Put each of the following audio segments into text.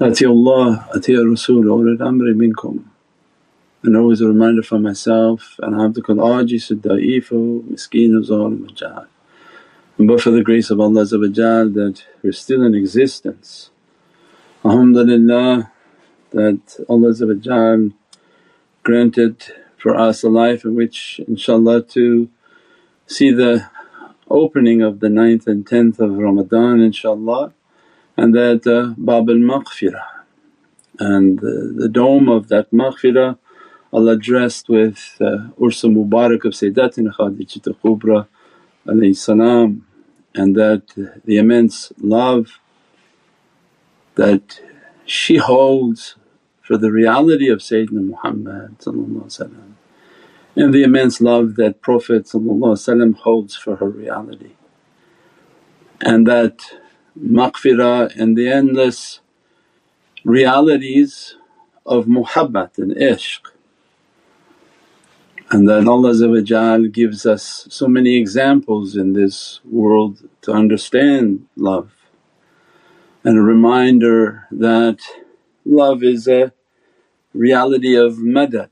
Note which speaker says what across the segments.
Speaker 1: Atiullah, Atiya Rasul, ulil amri minkum. And always a reminder for myself, and abdukal ajis da'ifu miskeen zalim jahal. And but for the grace of Allah that we're still in existence. Alhamdulillah that Allah granted for us a life in which inshaAllah to see the opening of the ninth and tenth of Ramadan inshaAllah and that uh, Bab al-Maghfirah and the, the dome of that maghfirah Allah dressed with uh, Ursa Mubarak of Sayyidatina Khadijah Kubra salam and that the immense love that she holds for the reality of Sayyidina Muhammad and the immense love that Prophet holds for her reality. And that maghfirah and the endless realities of muhabbat and ishq. And that Allah gives us so many examples in this world to understand love and a reminder that love is a reality of madad.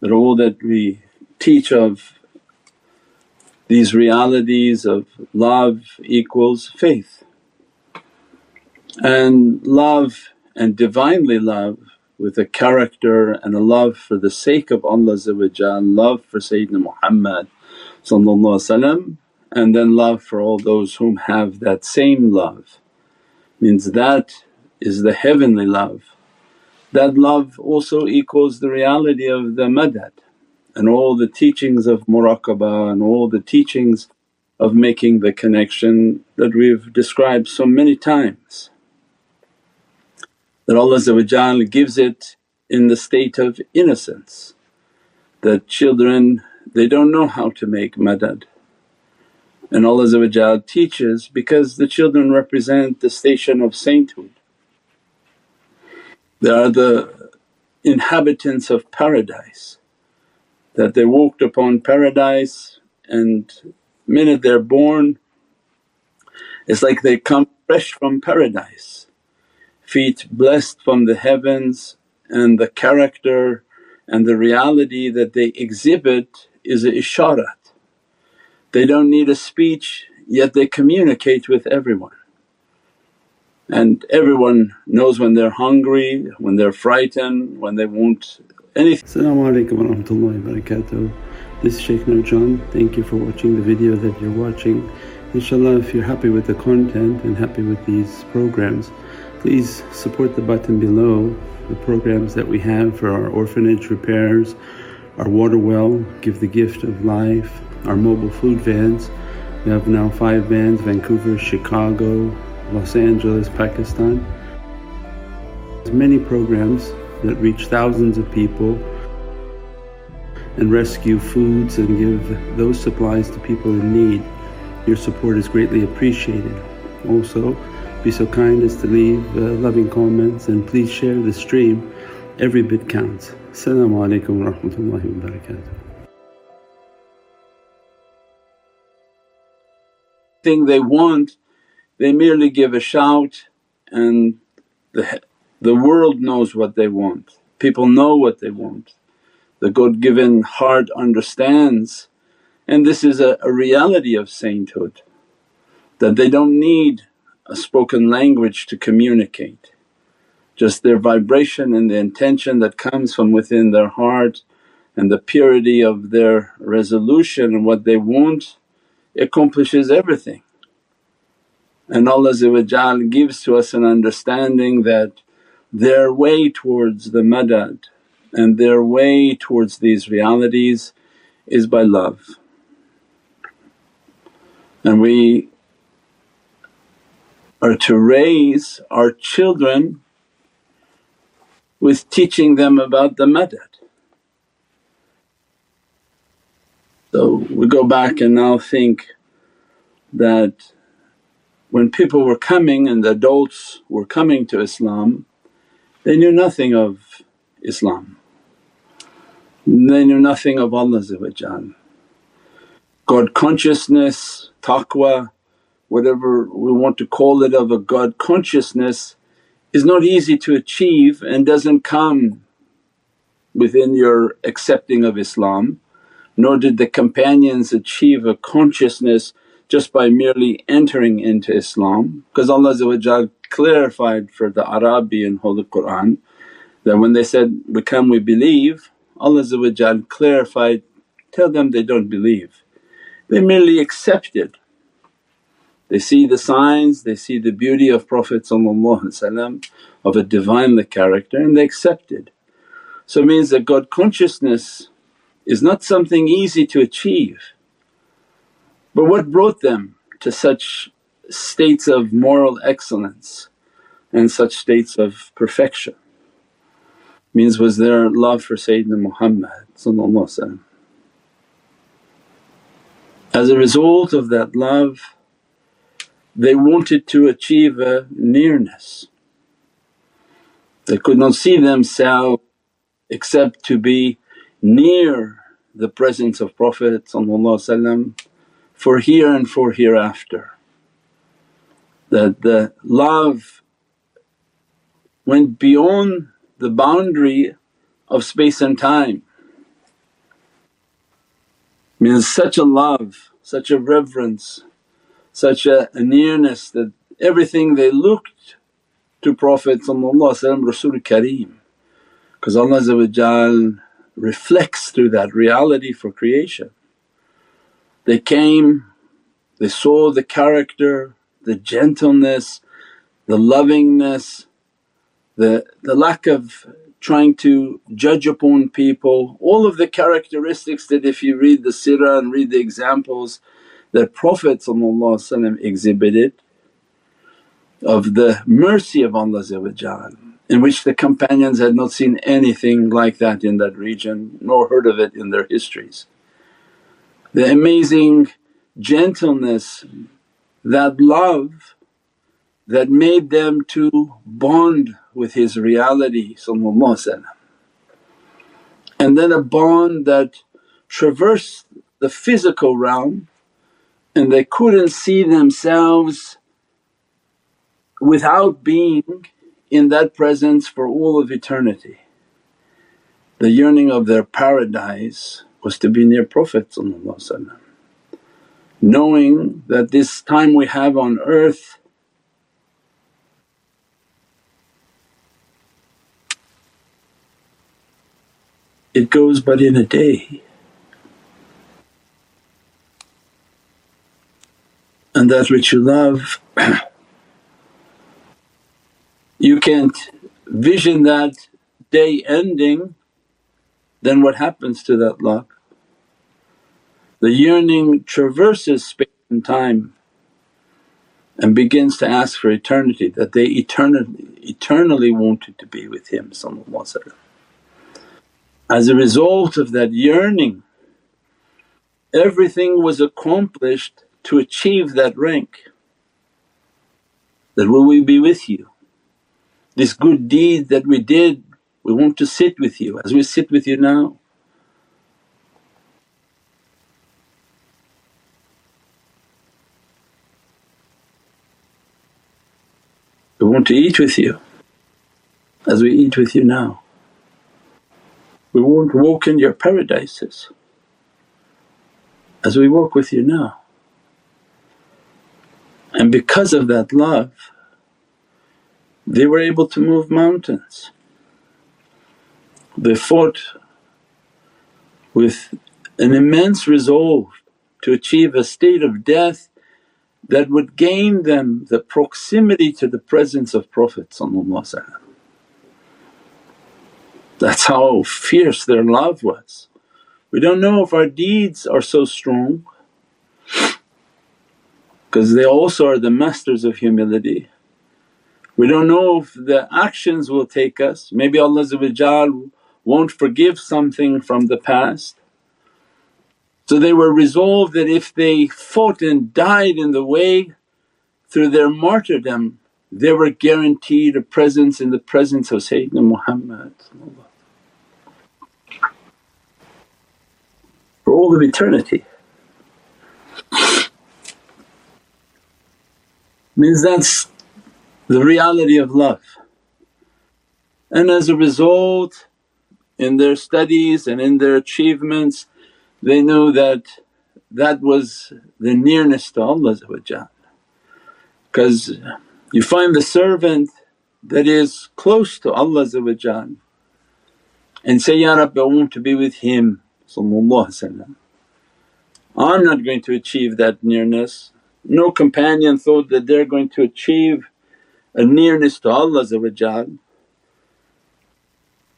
Speaker 1: That all that we teach of these realities of love equals faith. And love and Divinely love with a character and a love for the sake of Allah love for Sayyidina Muhammad and then love for all those whom have that same love means that is the heavenly love. That love also equals the reality of the madad and all the teachings of muraqabah and all the teachings of making the connection that we've described so many times. That Allah gives it in the state of innocence that children they don't know how to make madad and Allah teaches because the children represent the station of sainthood. They are the inhabitants of paradise that they walked upon paradise and minute they're born it's like they come fresh from paradise, feet blessed from the heavens and the character and the reality that they exhibit is a isharat they don't need a speech yet they communicate with everyone. And everyone knows when they're hungry, when they're frightened, when they want anything.
Speaker 2: Assalamu alaikum wa rahmatullahi wa barakatuh. This is Shaykh Nurjan. Thank you for watching the video that you're watching. Inshallah if you're happy with the content and happy with these programs please support the button below the programs that we have for our orphanage repairs, our water well, give the gift of life, our mobile food vans. We have now five vans Vancouver, Chicago, Los Angeles, Pakistan. There's many programs that reach thousands of people and rescue foods and give those supplies to people in need. Your support is greatly appreciated. Also, be so kind as to leave uh, loving comments and please share the stream. Every bit counts. Assalamu alaikum wa rahmatullahi wa barakatuh.
Speaker 1: thing they want they merely give a shout and the, the world knows what they want, people know what they want. The God given heart understands and this is a, a reality of sainthood that they don't need a spoken language to communicate. Just their vibration and the intention that comes from within their heart and the purity of their resolution and what they want accomplishes everything. And Allah gives to us an understanding that their way towards the madad and their way towards these realities is by love. And we are to raise our children with teaching them about the madad. So we go back and now think that when people were coming and the adults were coming to Islam, they knew nothing of Islam, they knew nothing of Allah God consciousness, taqwa, whatever we want to call it of a God consciousness is not easy to achieve and doesn't come within your accepting of Islam, nor did the companions achieve a consciousness just by merely entering into Islam because Allah clarified for the Arabi in Holy Qur'an that when they said, become we believe, Allah clarified, tell them they don't believe. They merely accepted. They see the signs, they see the beauty of Prophet of a Divinely character and they accepted. So it means that God consciousness is not something easy to achieve. But what brought them to such states of moral excellence and such states of perfection means was their love for Sayyidina Muhammad As a result of that love they wanted to achieve a nearness. They could not see themselves except to be near the presence of Prophet for here and for hereafter. That the love went beyond the boundary of space and time. Means such a love, such a reverence, such a, a nearness that everything they looked to Prophet Rasul Kareem because Allah reflects through that reality for creation. They came, they saw the character, the gentleness, the lovingness, the, the lack of trying to judge upon people, all of the characteristics that if you read the sirah and read the examples that Prophet exhibited of the mercy of Allah in which the companions had not seen anything like that in that region nor heard of it in their histories. The amazing gentleness, that love that made them to bond with His reality and then a bond that traversed the physical realm and they couldn't see themselves without being in that presence for all of eternity. The yearning of their paradise was to be near Prophet knowing that this time we have on earth it goes but in a day. And that which you love you can't vision that day ending, then what happens to that love? The yearning traverses space and time and begins to ask for eternity that they eternally, eternally wanted to be with him As a result of that yearning everything was accomplished to achieve that rank. That will we be with you? This good deed that we did, we want to sit with you as we sit with you now. We want to eat with you as we eat with you now. We want to walk in your paradises as we walk with you now. And because of that love they were able to move mountains. They fought with an immense resolve to achieve a state of death that would gain them the proximity to the presence of Prophet That's how fierce their love was. We don't know if our deeds are so strong because they also are the masters of humility. We don't know if the actions will take us, maybe Allah won't forgive something from the past. So they were resolved that if they fought and died in the way through their martyrdom they were guaranteed a presence in the presence of Sayyidina Muhammad for all of eternity. Means that's the reality of love. And as a result in their studies and in their achievements they knew that that was the nearness to Allah because you find the servant that is close to Allah and say, Ya Rabbi I want to be with him I'm not going to achieve that nearness. No companion thought that they're going to achieve a nearness to Allah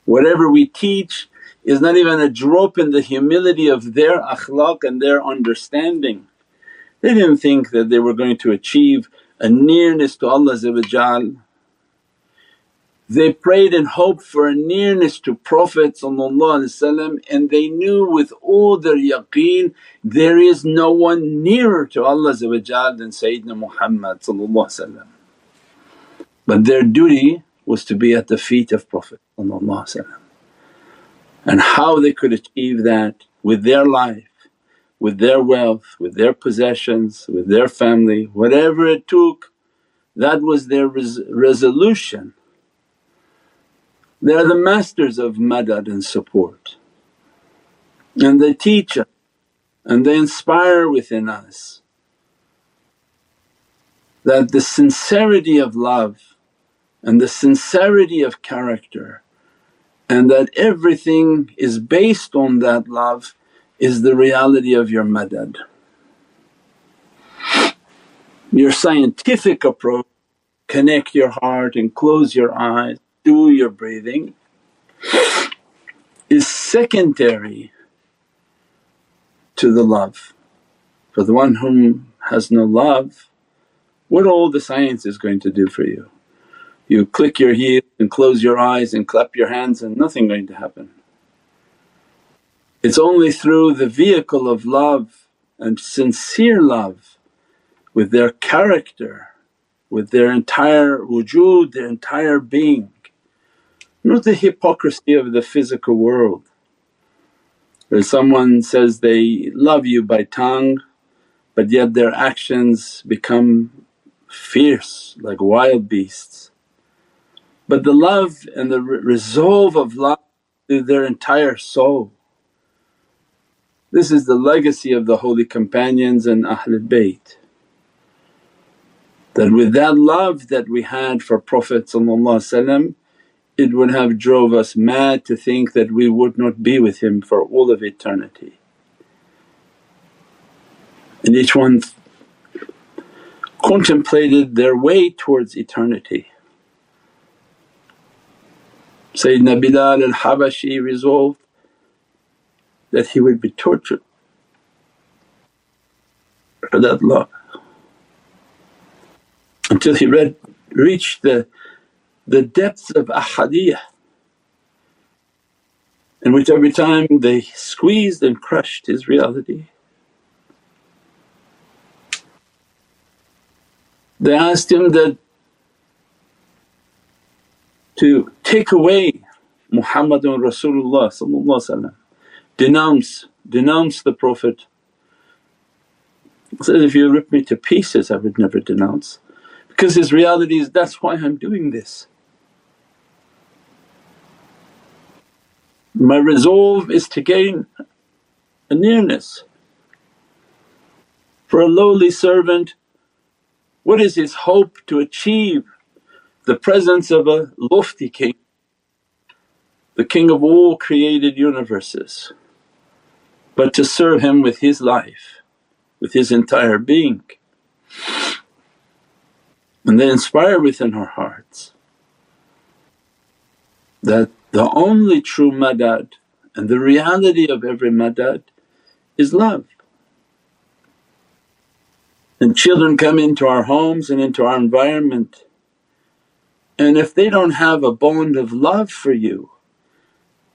Speaker 1: Whatever we teach is not even a drop in the humility of their akhlaq and their understanding. They didn't think that they were going to achieve a nearness to Allah they prayed and hoped for a nearness to Prophet and they knew with all their yaqeen there is no one nearer to Allah than Sayyidina Muhammad But their duty was to be at the feet of Prophet and how they could achieve that with their life, with their wealth, with their possessions, with their family, whatever it took that was their res- resolution. They are the masters of madad and support. And they teach us and they inspire within us that the sincerity of love and the sincerity of character and that everything is based on that love is the reality of your madad. Your scientific approach, connect your heart and close your eyes do your breathing is secondary to the love. For the one whom has no love, what all the science is going to do for you? You click your heels and close your eyes and clap your hands and nothing going to happen. It's only through the vehicle of love and sincere love with their character, with their entire wujud, their entire being not the hypocrisy of the physical world where someone says they love you by tongue but yet their actions become fierce like wild beasts. But the love and the resolve of love through their entire soul. This is the legacy of the holy companions and Ahlul Bayt. That with that love that we had for Prophet it would have drove us mad to think that we would not be with him for all of eternity. And each one contemplated their way towards eternity. Sayyidina Bilal al-Habashi resolved that he would be tortured for that love until he read, reached the the depths of ahadiyah in which every time they squeezed and crushed his reality. They asked him that to take away Muhammadun Rasulullah denounce, denounce the Prophet. He said, if you rip me to pieces I would never denounce because his reality is, that's why I'm doing this. My resolve is to gain a nearness. For a lowly servant, what is his hope to achieve the presence of a lofty king, the king of all created universes, but to serve him with his life, with his entire being. And they inspire within our hearts that the only true madad and the reality of every madad is love. And children come into our homes and into our environment and if they don't have a bond of love for you,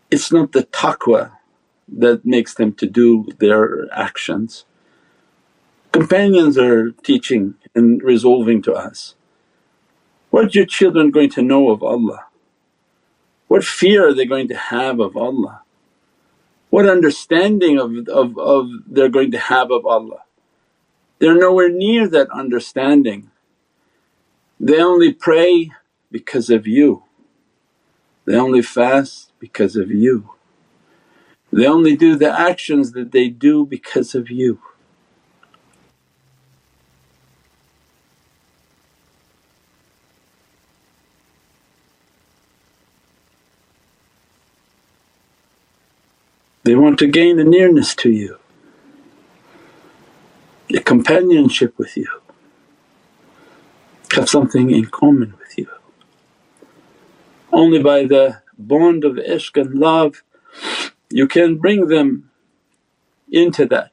Speaker 1: it's not the taqwa that makes them to do their actions. Companions are teaching and resolving to us, what are your children going to know of Allah? What fear are they going to have of Allah? What understanding of, of, of they're going to have of Allah? They're nowhere near that understanding. They only pray because of you. They only fast because of you. They only do the actions that they do because of you. They want to gain a nearness to you, a companionship with you, have something in common with you. Only by the bond of ishq and love you can bring them into that.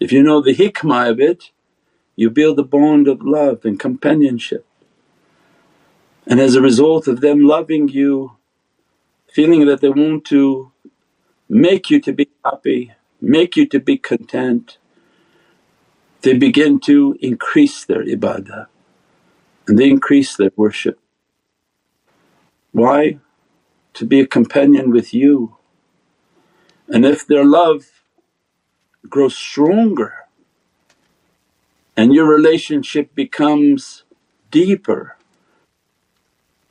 Speaker 1: If you know the hikmah of it, you build a bond of love and companionship. And as a result of them loving you, feeling that they want to make you to be happy, make you to be content, they begin to increase their ibadah and they increase their worship. Why? To be a companion with you. And if their love grows stronger and your relationship becomes deeper,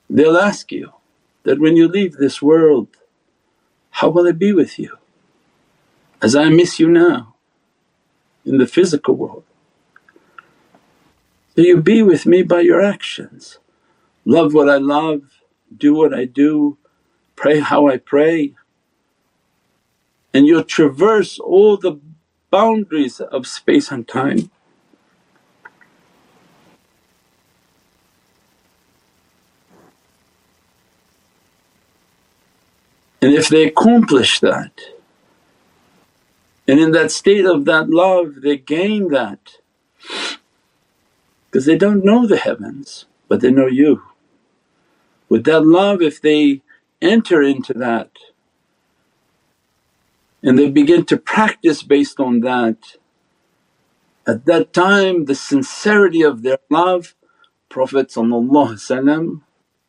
Speaker 1: they'll ask you that when you leave this world how will I be with you as I miss you now in the physical world? Will you be with me by your actions, love what I love, do what I do, pray how I pray and you'll traverse all the boundaries of space and time. And if they accomplish that and in that state of that love they gain that because they don't know the heavens but they know you. With that love if they enter into that and they begin to practice based on that, at that time the sincerity of their love Prophet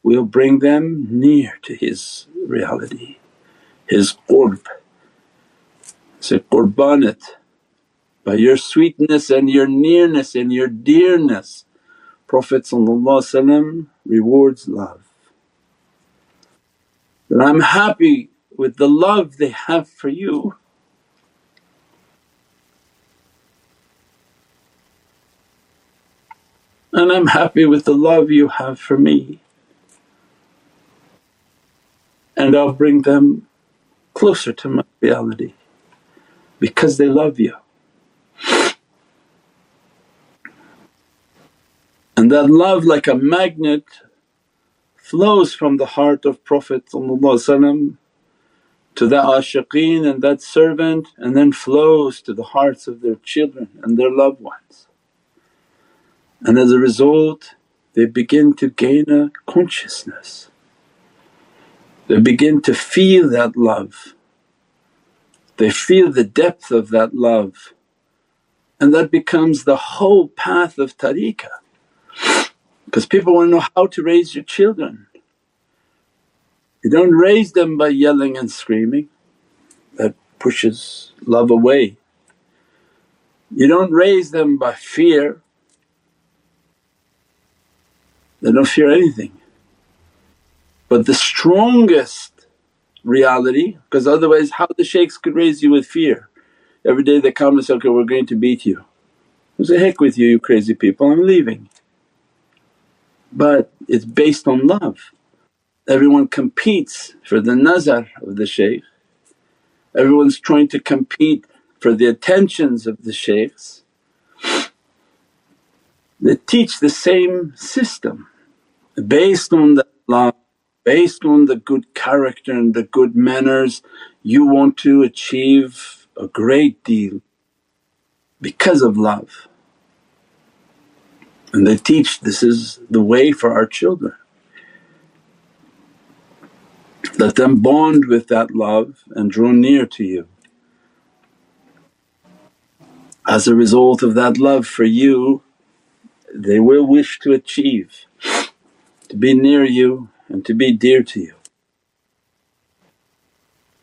Speaker 1: will bring them near to his reality his qurb. Say, Qurbanat, by your sweetness and your nearness and your dearness Prophet rewards love. That I'm happy with the love they have for you. And I'm happy with the love you have for me. And I'll bring them closer to my reality because they love you. And that love like a magnet flows from the heart of Prophet to the ashiqeen and that servant and then flows to the hearts of their children and their loved ones. And as a result they begin to gain a consciousness they begin to feel that love, they feel the depth of that love and that becomes the whole path of tariqah. Because people want to know how to raise your children. You don't raise them by yelling and screaming, that pushes love away. You don't raise them by fear, they don't fear anything. But the strongest reality because otherwise how the shaykhs could raise you with fear. Every day they come and say, okay we're going to beat you. I say, heck with you you crazy people I'm leaving. But it's based on love. Everyone competes for the nazar of the shaykh, everyone's trying to compete for the attentions of the shaykhs. They teach the same system based on the love based on the good character and the good manners you want to achieve a great deal because of love. And they teach this is the way for our children. Let them bond with that love and draw near to you. As a result of that love for you they will wish to achieve, to be near you and to be dear to you.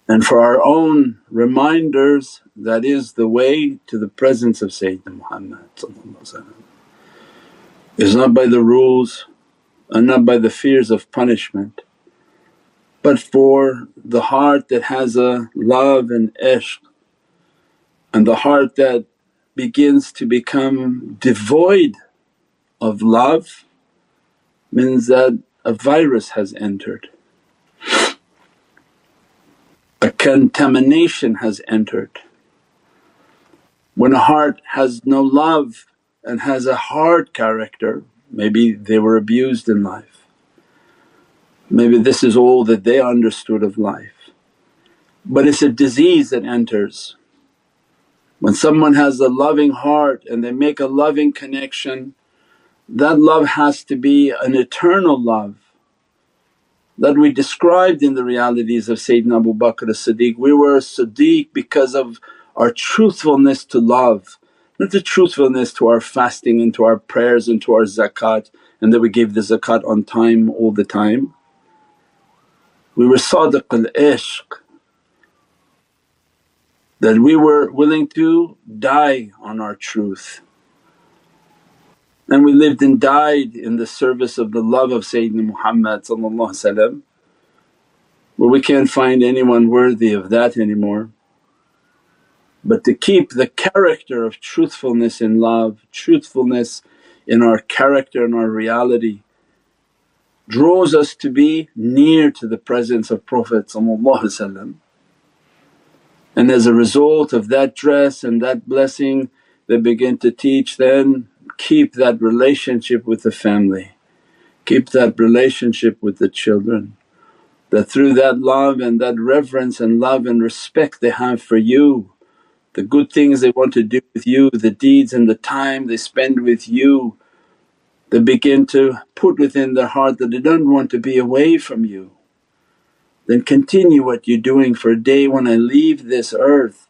Speaker 1: And for our own reminders that is the way to the presence of Sayyidina Muhammad It's not by the rules and not by the fears of punishment But for the heart that has a love and ishq and the heart that begins to become devoid of love means that a virus has entered, a contamination has entered. When a heart has no love and has a hard character, maybe they were abused in life, maybe this is all that they understood of life. But it's a disease that enters. When someone has a loving heart and they make a loving connection that love has to be an eternal love that we described in the realities of Sayyidina Abu Bakr as-Siddiq. We were a Siddiq because of our truthfulness to love, not the truthfulness to our fasting and to our prayers and to our zakat and that we gave the zakat on time all the time. We were sadiq al-ishq that we were willing to die on our truth and we lived and died in the service of the love of Sayyidina Muhammad where we can't find anyone worthy of that anymore. But to keep the character of truthfulness in love, truthfulness in our character and our reality draws us to be near to the presence of Prophet and as a result of that dress and that blessing they begin to teach then keep that relationship with the family, keep that relationship with the children. That through that love and that reverence and love and respect they have for you, the good things they want to do with you, the deeds and the time they spend with you, they begin to put within their heart that they don't want to be away from you. Then continue what you're doing for a day when I leave this earth,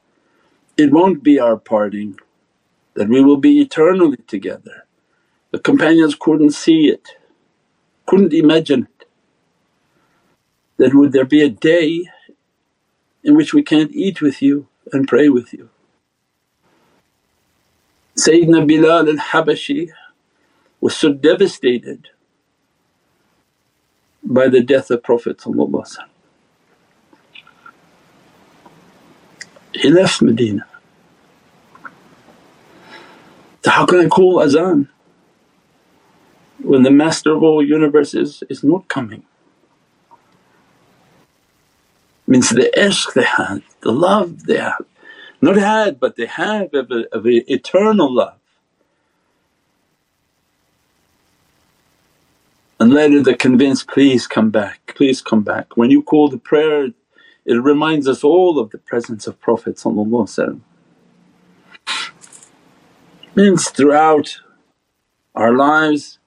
Speaker 1: it won't be our parting that we will be eternally together. The companions couldn't see it, couldn't imagine it. That would there be a day in which we can't eat with you and pray with you. Sayyidina Bilal al-Habashi was so devastated by the death of Prophet He left Medina so how can I call azan when the master of all universes is not coming? Means the ishq they had, the love they have, not had but they have of, a, of a eternal love. And later they're convinced, please come back, please come back. When you call the prayer it reminds us all of the presence of Prophet means throughout our lives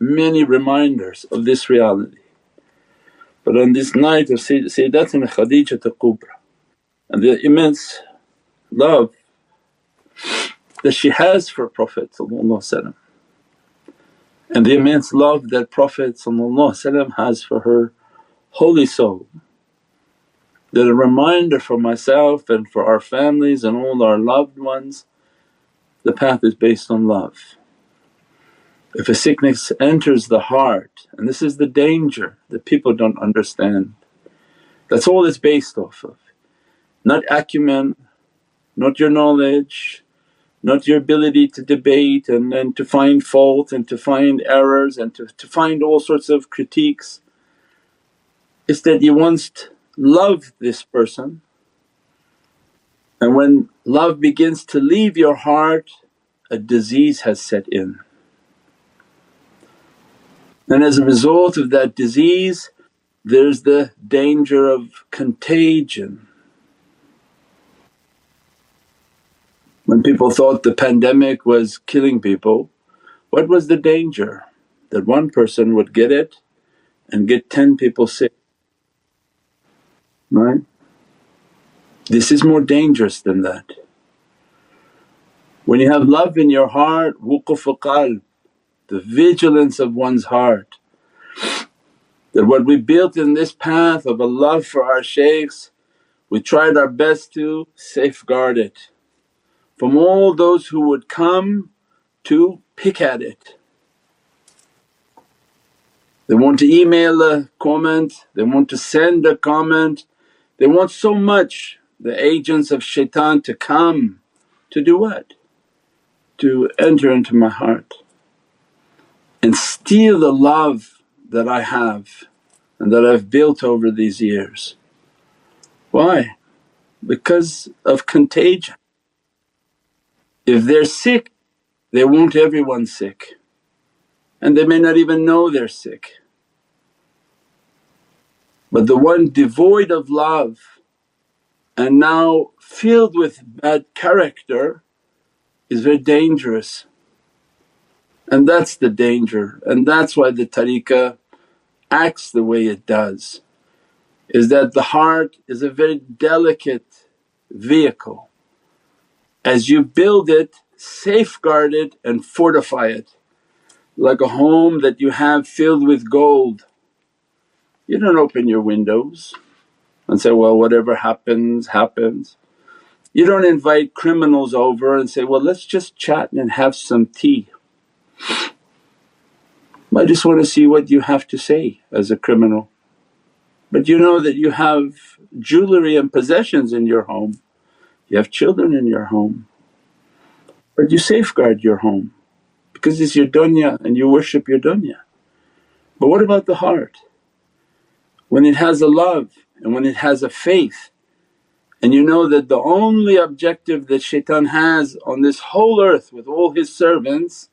Speaker 1: many reminders of this reality. But on this night of Sayyidatina Khadija Kubra and the immense love that she has for Prophet and the immense love that Prophet has for her holy soul. That a reminder for myself and for our families and all our loved ones the path is based on love. If a sickness enters the heart and this is the danger that people don't understand, that's all it's based off of. Not acumen, not your knowledge, not your ability to debate and, and to find fault and to find errors and to, to find all sorts of critiques. It's that you once loved this person and when love begins to leave your heart, a disease has set in. And as a result of that disease, there's the danger of contagion. When people thought the pandemic was killing people, what was the danger? That one person would get it and get 10 people sick, right? This is more dangerous than that. When you have love in your heart, wuquf qalb, the vigilance of one's heart, that what we built in this path of a love for our shaykhs, we tried our best to safeguard it from all those who would come to pick at it. They want to email a comment, they want to send a comment, they want so much the agents of shaitan to come to do what? To enter into my heart and steal the love that I have and that I've built over these years. Why? Because of contagion. If they're sick they want everyone sick and they may not even know they're sick. But the one devoid of love and now filled with bad character is very dangerous and that's the danger and that's why the tariqah acts the way it does is that the heart is a very delicate vehicle. As you build it, safeguard it and fortify it like a home that you have filled with gold. You don't open your windows and say, well whatever happens, happens. You don't invite criminals over and say, well let's just chat and have some tea. I just want to see what you have to say as a criminal. But you know that you have jewellery and possessions in your home, you have children in your home, but you safeguard your home because it's your dunya and you worship your dunya. But what about the heart? When it has a love and when it has a faith and you know that the only objective that shaitan has on this whole earth with all his servants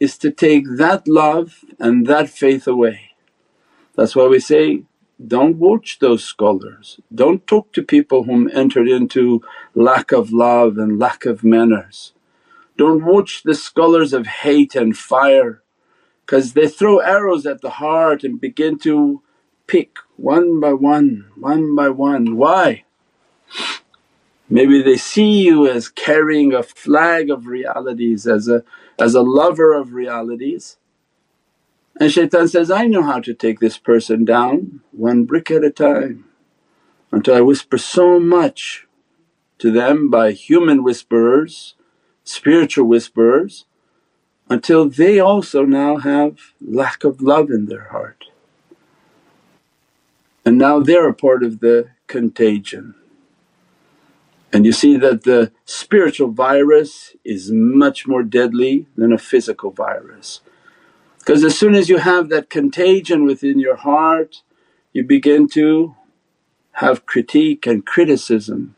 Speaker 1: is to take that love and that faith away. That's why we say, don't watch those scholars, don't talk to people whom entered into lack of love and lack of manners. Don't watch the scholars of hate and fire because they throw arrows at the heart and begin to pick one by one, one by one. Why? Maybe they see you as carrying a flag of realities, as a, as a lover of realities and shaitan says, I know how to take this person down one brick at a time until I whisper so much to them by human whisperers, spiritual whisperers until they also now have lack of love in their heart. And now they're a part of the contagion. And you see that the spiritual virus is much more deadly than a physical virus. Because as soon as you have that contagion within your heart you begin to have critique and criticism,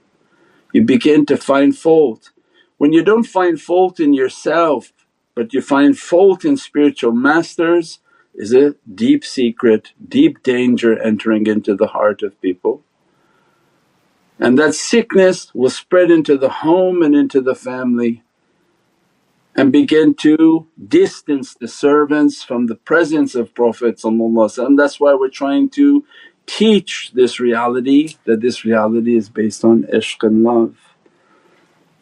Speaker 1: you begin to find fault. When you don't find fault in yourself but you find fault in spiritual masters is a deep secret, deep danger entering into the heart of people. And that sickness will spread into the home and into the family and begin to distance the servants from the presence of Prophet That's why we're trying to teach this reality that this reality is based on ishq and love.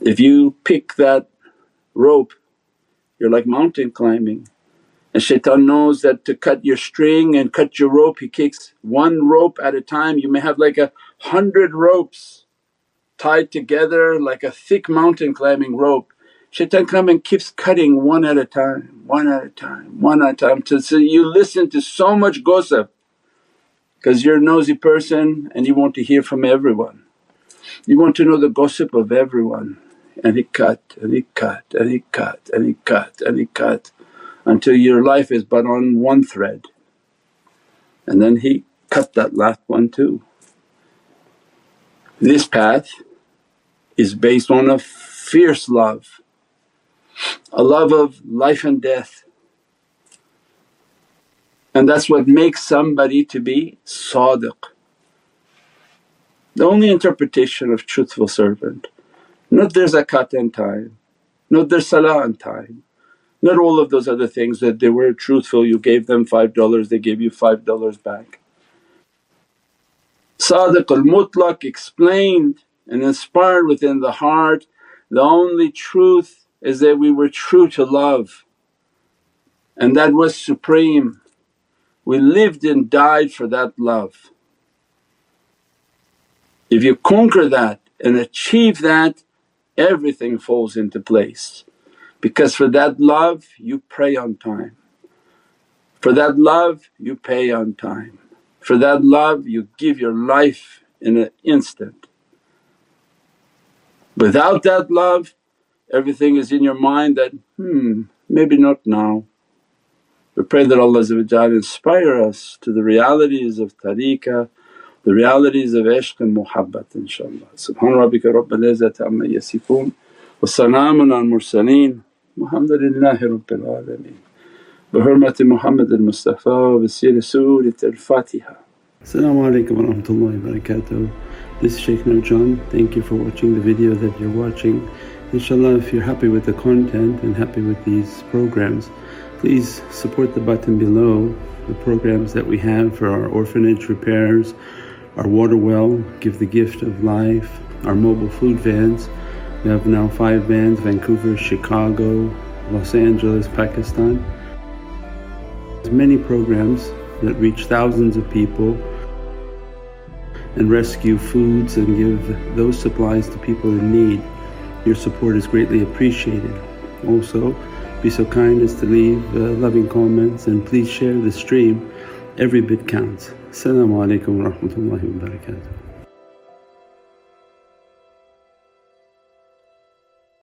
Speaker 1: If you pick that rope you're like mountain climbing and shaitan knows that to cut your string and cut your rope he kicks one rope at a time. You may have like a hundred ropes tied together like a thick mountain climbing rope. Shaitan comes and keeps cutting one at a time, one at a time, one at a time till so you listen to so much gossip because you're a nosy person and you want to hear from everyone. You want to know the gossip of everyone and he cut and he cut and he cut and he cut and he cut until your life is but on one thread and then he cut that last one too. This path is based on a fierce love, a love of life and death and that's what makes somebody to be sadiq. The only interpretation of truthful servant not their zakat on time, not their salah on time, not all of those other things that they were truthful, you gave them $5 they gave you $5 back. Sadiq al Mutlaq explained and inspired within the heart, the only truth is that we were true to love and that was supreme. We lived and died for that love. If you conquer that and achieve that everything falls into place because for that love you pray on time. For that love you pay on time, for that love you give your life in an instant. Without that love everything is in your mind that, hmm maybe not now. We pray that Allah inspire us to the realities of tariqah, the realities of ishq and muhabbat inshaAllah. Subhana rabbika rabbil izzati amma yasifoon wa salaamun al mursaleen Elhamdülillahi Rabbil Alameen. بحرمة محمد المصطفى وبسير سورة
Speaker 2: Assalamu alaikum wa rahmatullahi wa barakatuh. This is Shaykh Nurjan. Thank you for watching the video that you're watching. Inshallah, if you're happy with the content and happy with these programs, please support the button below the programs that we have for our orphanage repairs, our water well, give the gift of life, our mobile food vans we have now five vans Vancouver, Chicago, Los Angeles, Pakistan. There's many programs that reach thousands of people and rescue foods and give those supplies to people in need. Your support is greatly appreciated. Also, be so kind as to leave uh, loving comments and please share the stream. Every bit counts. Assalamu alaikum wa rahmatullahi wa barakatuh.